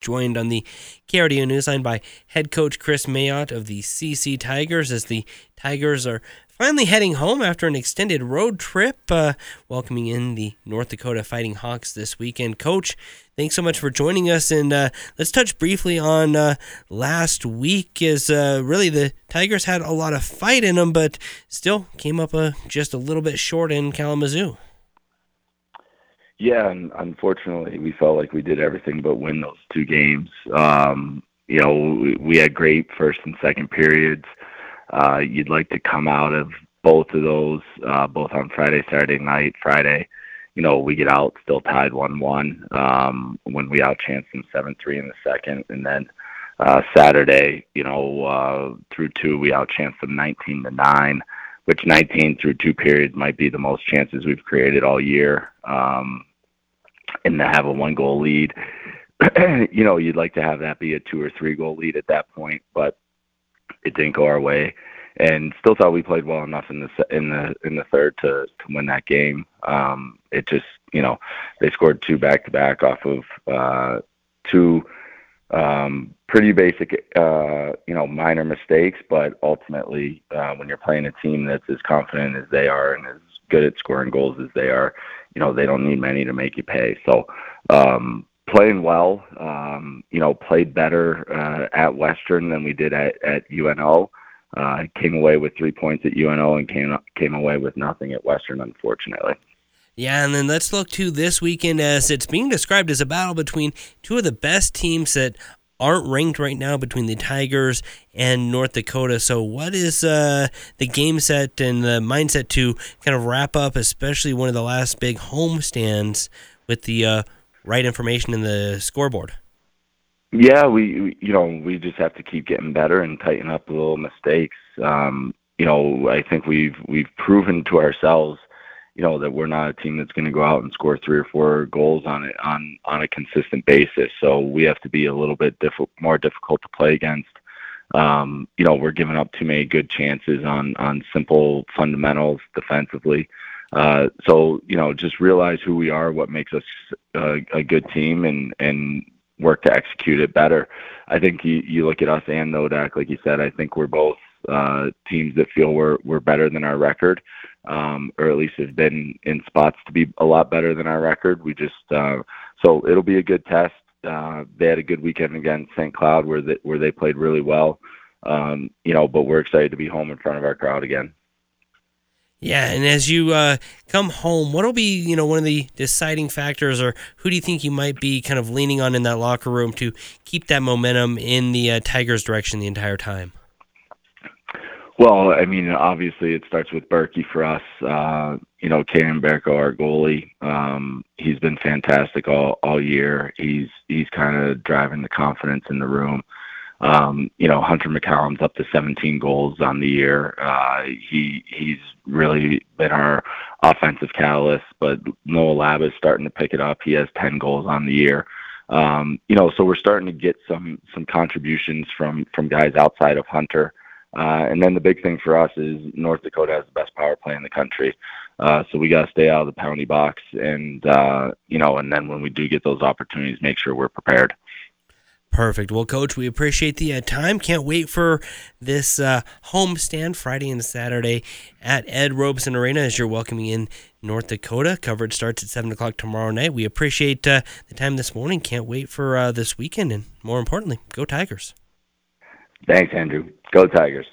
joined on the KRDO Newsline by head coach Kris Mayotte of the CC Tigers as the Tigers are finally heading home after an extended road trip, uh, welcoming in the North Dakota Fighting Hawks this weekend. Coach, thanks so much for joining us, and uh, let's touch briefly on uh, last week. As uh, really the Tigers had a lot of fight in them, but still came up uh, just a little bit short in Kalamazoo. Yeah, and unfortunately, we felt like we did everything but win those two games. Um, you know, we we had great first and second periods. Uh, you'd like to come out of both of those, uh, both on Friday, Saturday night. Friday, you know, we get out still tied one-one um, when we outchanced them seven-three in the second, and then uh, Saturday, you know, uh, through two, we outchanced them nineteen to nine which 19 through two periods might be the most chances we've created all year. Um, and to have a one goal lead, you know, you'd like to have that be a two or three goal lead at that point, but it didn't go our way. And still thought we played well enough in the in the in the third to to win that game. Um, it just you know they scored two back to back off of uh, two um, pretty basic, uh, you know, minor mistakes, but ultimately, uh, when you're playing a team that's as confident as they are and as good at scoring goals as they are, you know, they don't need many to make you pay. So, um, playing well, um, you know, played better uh, at Western than we did at, at UNO. Uh, came away with three points at UNO and came came away with nothing at Western, unfortunately. Yeah, and then let's look to this weekend as it's being described as a battle between two of the best teams that aren't ranked right now between the Tigers and North Dakota. So, what is uh, the game set and the mindset to kind of wrap up, especially one of the last big home stands with the uh, right information in the scoreboard? Yeah, we you know we just have to keep getting better and tighten up little mistakes. Um, you know, I think we've we've proven to ourselves you know that we're not a team that's going to go out and score three or four goals on it on on a consistent basis. So we have to be a little bit diff- more difficult to play against. Um, you know, we're giving up too many good chances on on simple fundamentals defensively. Uh, so you know, just realize who we are, what makes us a, a good team, and and work to execute it better. I think you, you look at us and Nodak, like you said. I think we're both uh, teams that feel we're we're better than our record um, or at least have been in spots to be a lot better than our record. We just uh, so it'll be a good test. Uh, they had a good weekend against St. Cloud where they, where they played really well. Um, you know, but we're excited to be home in front of our crowd again. Yeah, and as you uh, come home, what'll be you know one of the deciding factors, or who do you think you might be kind of leaning on in that locker room to keep that momentum in the uh, Tigers' direction the entire time? Well, I mean, obviously it starts with Berkey for us. Uh, you know, Kaden Berko, our goalie, um, he's been fantastic all all year. He's he's kind of driving the confidence in the room. Um, you know, Hunter McCallum's up to 17 goals on the year. Uh, he he's really been our offensive catalyst. But Noah Laba is starting to pick it up. He has 10 goals on the year. Um, you know, so we're starting to get some some contributions from from guys outside of Hunter. Uh, and then the big thing for us is North Dakota has the best power play in the country. Uh, so we got to stay out of the penalty box, and uh, you know, and then when we do get those opportunities, make sure we're prepared. Perfect. Well, Coach, we appreciate the uh, time. Can't wait for this uh, home stand Friday and Saturday at Ed Robson Arena as you're welcoming in North Dakota. Coverage starts at 7 o'clock tomorrow night. We appreciate uh, the time this morning. Can't wait for uh, this weekend. And more importantly, go Tigers. Thanks, Andrew. Go Tigers.